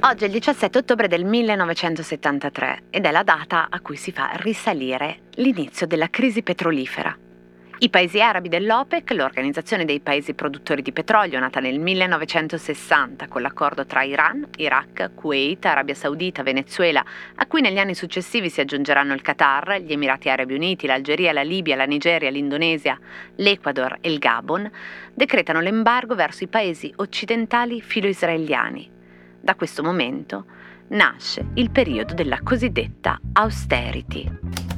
Oggi è il 17 ottobre del 1973 ed è la data a cui si fa risalire l'inizio della crisi petrolifera. I paesi arabi dell'OPEC, l'organizzazione dei paesi produttori di petrolio nata nel 1960 con l'accordo tra Iran, Iraq, Kuwait, Arabia Saudita, Venezuela, a cui negli anni successivi si aggiungeranno il Qatar, gli Emirati Arabi Uniti, l'Algeria, la Libia, la Nigeria, l'Indonesia, l'Ecuador e il Gabon, decretano l'embargo verso i paesi occidentali filo-israeliani. Da questo momento nasce il periodo della cosiddetta austerity.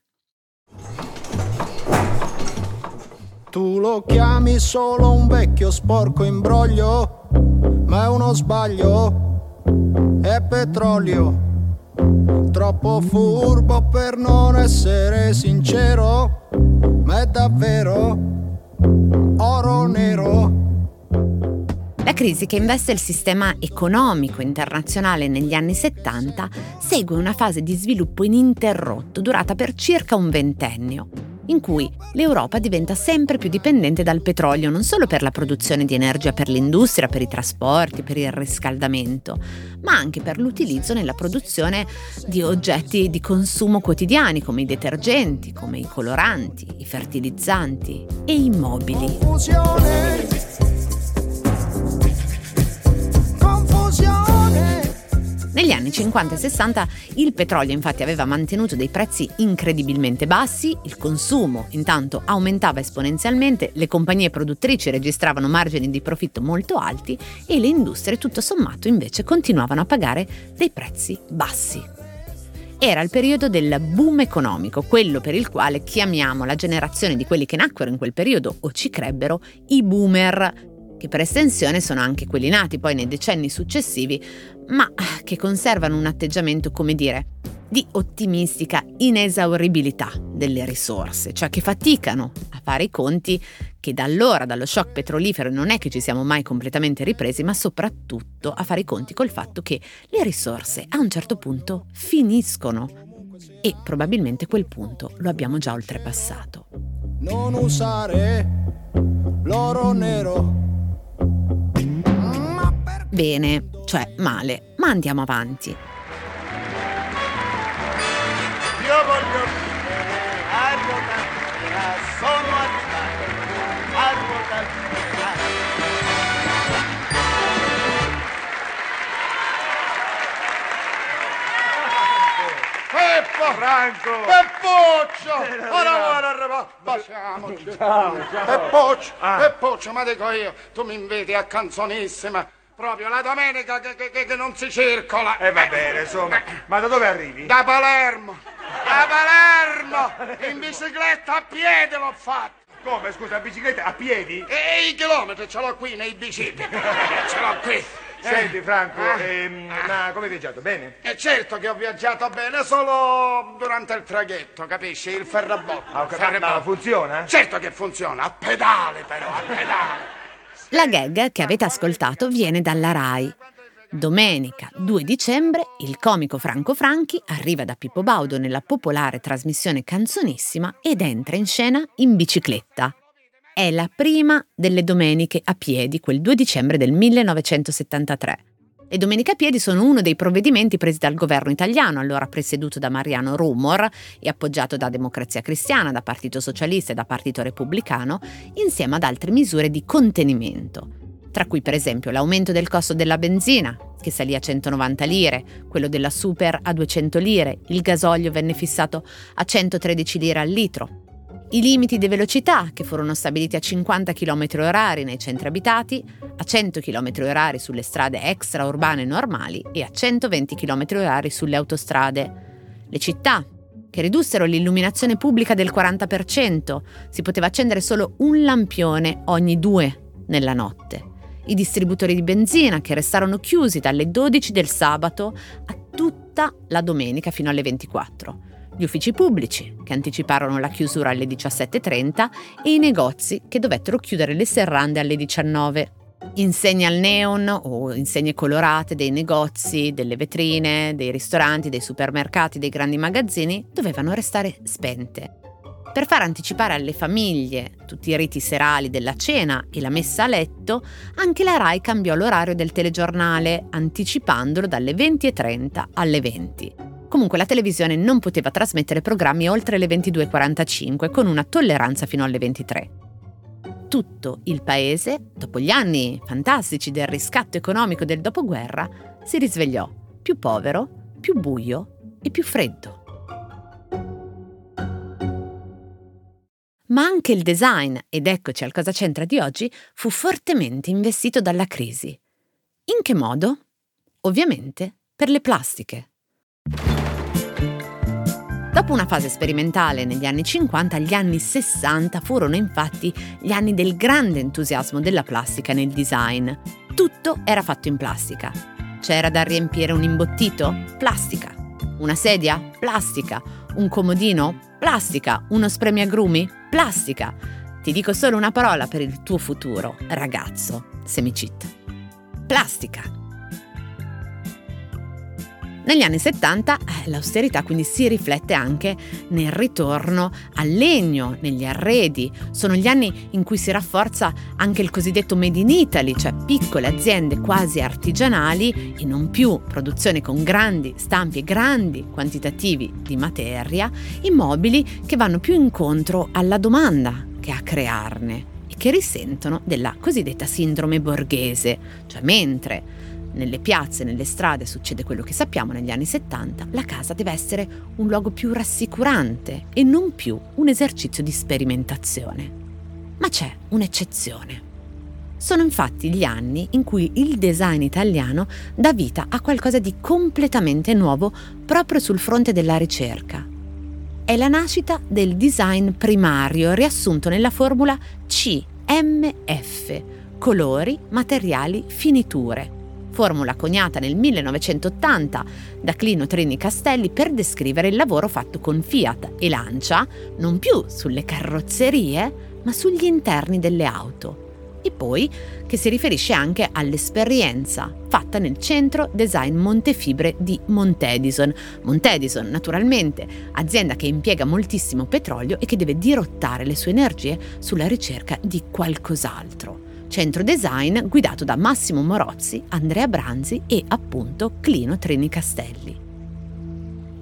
Tu lo chiami solo un vecchio sporco imbroglio, ma è uno sbaglio, è petrolio. Troppo furbo per non essere sincero, ma è davvero oro nero. La crisi che investe il sistema economico internazionale negli anni 70 segue una fase di sviluppo ininterrotto durata per circa un ventennio in cui l'Europa diventa sempre più dipendente dal petrolio non solo per la produzione di energia per l'industria, per i trasporti, per il riscaldamento, ma anche per l'utilizzo nella produzione di oggetti di consumo quotidiani come i detergenti, come i coloranti, i fertilizzanti e i mobili. Negli anni 50 e 60 il petrolio infatti aveva mantenuto dei prezzi incredibilmente bassi, il consumo intanto aumentava esponenzialmente, le compagnie produttrici registravano margini di profitto molto alti e le industrie tutto sommato invece continuavano a pagare dei prezzi bassi. Era il periodo del boom economico, quello per il quale chiamiamo la generazione di quelli che nacquero in quel periodo o ci crebbero i boomer, che per estensione sono anche quelli nati poi nei decenni successivi, ma che conservano un atteggiamento, come dire, di ottimistica inesauribilità delle risorse, cioè che faticano a fare i conti che da allora, dallo shock petrolifero, non è che ci siamo mai completamente ripresi, ma soprattutto a fare i conti col fatto che le risorse a un certo punto finiscono e probabilmente quel punto lo abbiamo già oltrepassato. Non usare l'oro nero bene, cioè male, ma andiamo avanti. Io voglio vivere a ruota sono arrivato a ruota Peppo! Franco! Peppuccio! Ora vuole arrivare! Baciamoci! Ciao, ciao! Peppuccio! Ah. Peppuccio, ma dico io, tu mi inviti a canzonissima! Proprio la domenica che, che, che non si circola. E eh, va bene, insomma. Ma da dove arrivi? Da Palermo. Da Palermo. In bicicletta a piedi l'ho fatto. Come, scusa, bicicletta a piedi? E i chilometri ce l'ho qui nei bicicli. ce l'ho qui. Senti Franco, ah, ehm, ah, ma come hai viaggiato? Bene? E certo che ho viaggiato bene, solo durante il traghetto, capisci? Il ferrabotta. Ah, okay, ma funziona? Certo che funziona, a pedale però, a pedale. La gag che avete ascoltato viene dalla RAI. Domenica 2 dicembre il comico Franco Franchi arriva da Pippo Baudo nella popolare trasmissione Canzonissima ed entra in scena in bicicletta. È la prima delle domeniche a piedi, quel 2 dicembre del 1973. Le domeniche a piedi sono uno dei provvedimenti presi dal governo italiano, allora presieduto da Mariano Rumor e appoggiato da Democrazia Cristiana, da Partito Socialista e da Partito Repubblicano, insieme ad altre misure di contenimento, tra cui per esempio l'aumento del costo della benzina, che salì a 190 lire, quello della super a 200 lire, il gasolio venne fissato a 113 lire al litro, I limiti di velocità, che furono stabiliti a 50 km h nei centri abitati, a 100 km h sulle strade extraurbane normali e a 120 km h sulle autostrade. Le città, che ridussero l'illuminazione pubblica del 40%, si poteva accendere solo un lampione ogni due nella notte. I distributori di benzina che restarono chiusi dalle 12 del sabato a tutta la domenica fino alle 24 gli uffici pubblici, che anticiparono la chiusura alle 17.30, e i negozi, che dovettero chiudere le serrande alle 19. Insegne al neon o insegne colorate dei negozi, delle vetrine, dei ristoranti, dei supermercati, dei grandi magazzini dovevano restare spente. Per far anticipare alle famiglie tutti i riti serali della cena e la messa a letto, anche la RAI cambiò l'orario del telegiornale, anticipandolo dalle 20.30 alle 20. Comunque la televisione non poteva trasmettere programmi oltre le 22.45 con una tolleranza fino alle 23. Tutto il paese, dopo gli anni fantastici del riscatto economico del dopoguerra, si risvegliò più povero, più buio e più freddo. Ma anche il design, ed eccoci al cosa c'entra di oggi, fu fortemente investito dalla crisi. In che modo? Ovviamente per le plastiche. Dopo una fase sperimentale negli anni 50, gli anni 60 furono infatti gli anni del grande entusiasmo della plastica nel design. Tutto era fatto in plastica. C'era da riempire un imbottito? Plastica. Una sedia? Plastica. Un comodino? Plastica. Uno spremiagrumi? Plastica. Ti dico solo una parola per il tuo futuro, ragazzo. Semicit. Plastica. Negli anni 70 eh, l'austerità quindi si riflette anche nel ritorno al legno, negli arredi. Sono gli anni in cui si rafforza anche il cosiddetto Made in Italy, cioè piccole aziende quasi artigianali e non più produzione con grandi stampi e grandi quantitativi di materia, immobili che vanno più incontro alla domanda che a crearne e che risentono della cosiddetta sindrome borghese, cioè mentre nelle piazze, nelle strade succede quello che sappiamo negli anni 70, la casa deve essere un luogo più rassicurante e non più un esercizio di sperimentazione. Ma c'è un'eccezione. Sono infatti gli anni in cui il design italiano dà vita a qualcosa di completamente nuovo proprio sul fronte della ricerca. È la nascita del design primario riassunto nella formula CMF, colori, materiali, finiture formula coniata nel 1980 da Clino Trini Castelli per descrivere il lavoro fatto con Fiat e Lancia, non più sulle carrozzerie, ma sugli interni delle auto. E poi che si riferisce anche all'esperienza fatta nel centro design Montefibre di Montedison. Montedison, naturalmente, azienda che impiega moltissimo petrolio e che deve dirottare le sue energie sulla ricerca di qualcos'altro centro design guidato da Massimo Morozzi, Andrea Branzi e appunto Clino Trini Castelli.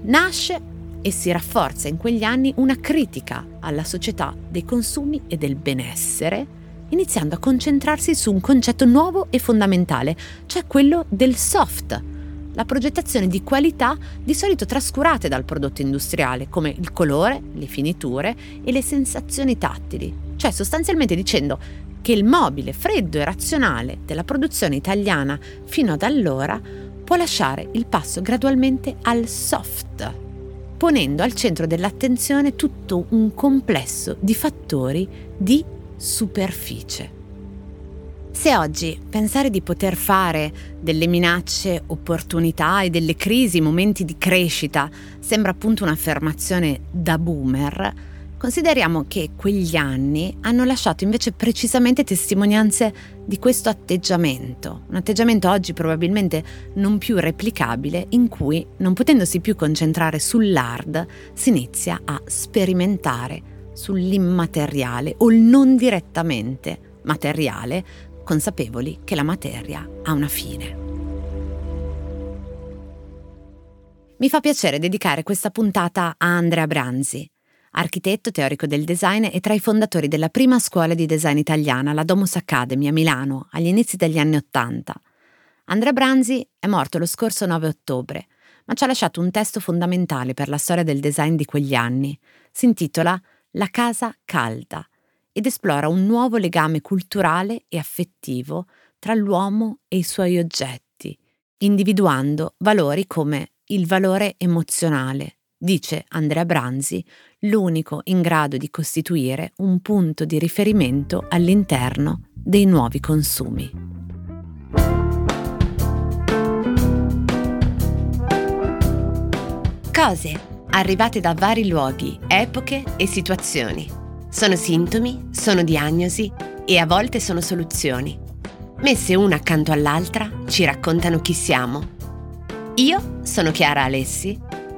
Nasce e si rafforza in quegli anni una critica alla società dei consumi e del benessere, iniziando a concentrarsi su un concetto nuovo e fondamentale, cioè quello del soft, la progettazione di qualità di solito trascurate dal prodotto industriale, come il colore, le finiture e le sensazioni tattili, cioè sostanzialmente dicendo che il mobile freddo e razionale della produzione italiana fino ad allora può lasciare il passo gradualmente al soft, ponendo al centro dell'attenzione tutto un complesso di fattori di superficie. Se oggi pensare di poter fare delle minacce opportunità e delle crisi momenti di crescita sembra appunto un'affermazione da boomer, Consideriamo che quegli anni hanno lasciato invece precisamente testimonianze di questo atteggiamento, un atteggiamento oggi probabilmente non più replicabile, in cui, non potendosi più concentrare sull'hard, si inizia a sperimentare sull'immateriale o il non direttamente materiale, consapevoli che la materia ha una fine. Mi fa piacere dedicare questa puntata a Andrea Branzi architetto teorico del design e tra i fondatori della prima scuola di design italiana, la Domus Academy a Milano, agli inizi degli anni Ottanta. Andrea Branzi è morto lo scorso 9 ottobre, ma ci ha lasciato un testo fondamentale per la storia del design di quegli anni. Si intitola la casa calda ed esplora un nuovo legame culturale e affettivo tra l'uomo e i suoi oggetti, individuando valori come il valore emozionale, dice Andrea Branzi, l'unico in grado di costituire un punto di riferimento all'interno dei nuovi consumi. Cose arrivate da vari luoghi, epoche e situazioni. Sono sintomi, sono diagnosi e a volte sono soluzioni. Messe una accanto all'altra ci raccontano chi siamo. Io sono Chiara Alessi